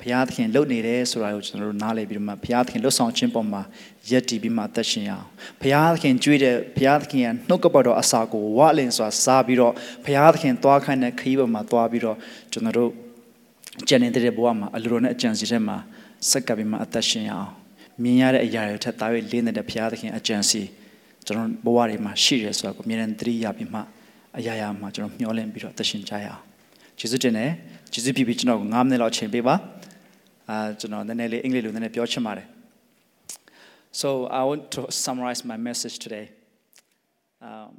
ဘုရားသခင်လှုပ်နေတယ်ဆိုတာကိုကျွန်တော်တို့နားလည်ပြီးတော့မှဘုရားသခင်လှုပ်ဆောင်ခြင်းပေါ်မှာရက်တည်ပြီးမှအသက်ရှင်ရအောင်ဘုရားသခင်ကြွေးတဲ့ဘုရားသခင်ရဲ့နှုတ်ကပတ်တော်အစာကိုဝါလင်စွာစားပြီးတော့ဘုရားသခင်သွားခိုင်းတဲ့ခရီးပေါ်မှာသွားပြီးတော့ကျွန်တော်တို့ကျန်နေတဲ့ဘဝမှာအလိုတော်နဲ့အကြံစီထဲမှာစက်ကပ်ပြီးမှအသက်ရှင်ရအောင်မြင်ရတဲ့အရာတွေထက်သား၍လေးနေတဲ့ဘုရားသခင်အကြံစီကျွန်တော်ဘဝတွေမှာရှိတယ်ဆိုတာကိုအမြဲတမ်းသတိရပြီးမှအရာရာမှာကျွန်တော်မျှော်လင့်ပြီးတော့အသက်ရှင်ကြရအောင်ကျေးဇူးတင်တယ်ကျေးဇူးပြုပြီးကျွန်တော်9မိနစ်လောက်ချိန်ပေးပါ အာကျွန်တော်နည်းနည်းလေးအင်္ဂလိပ်လိုနည်းနည်းပြောချင်ပါတယ် So I want to summarize my message today. Um,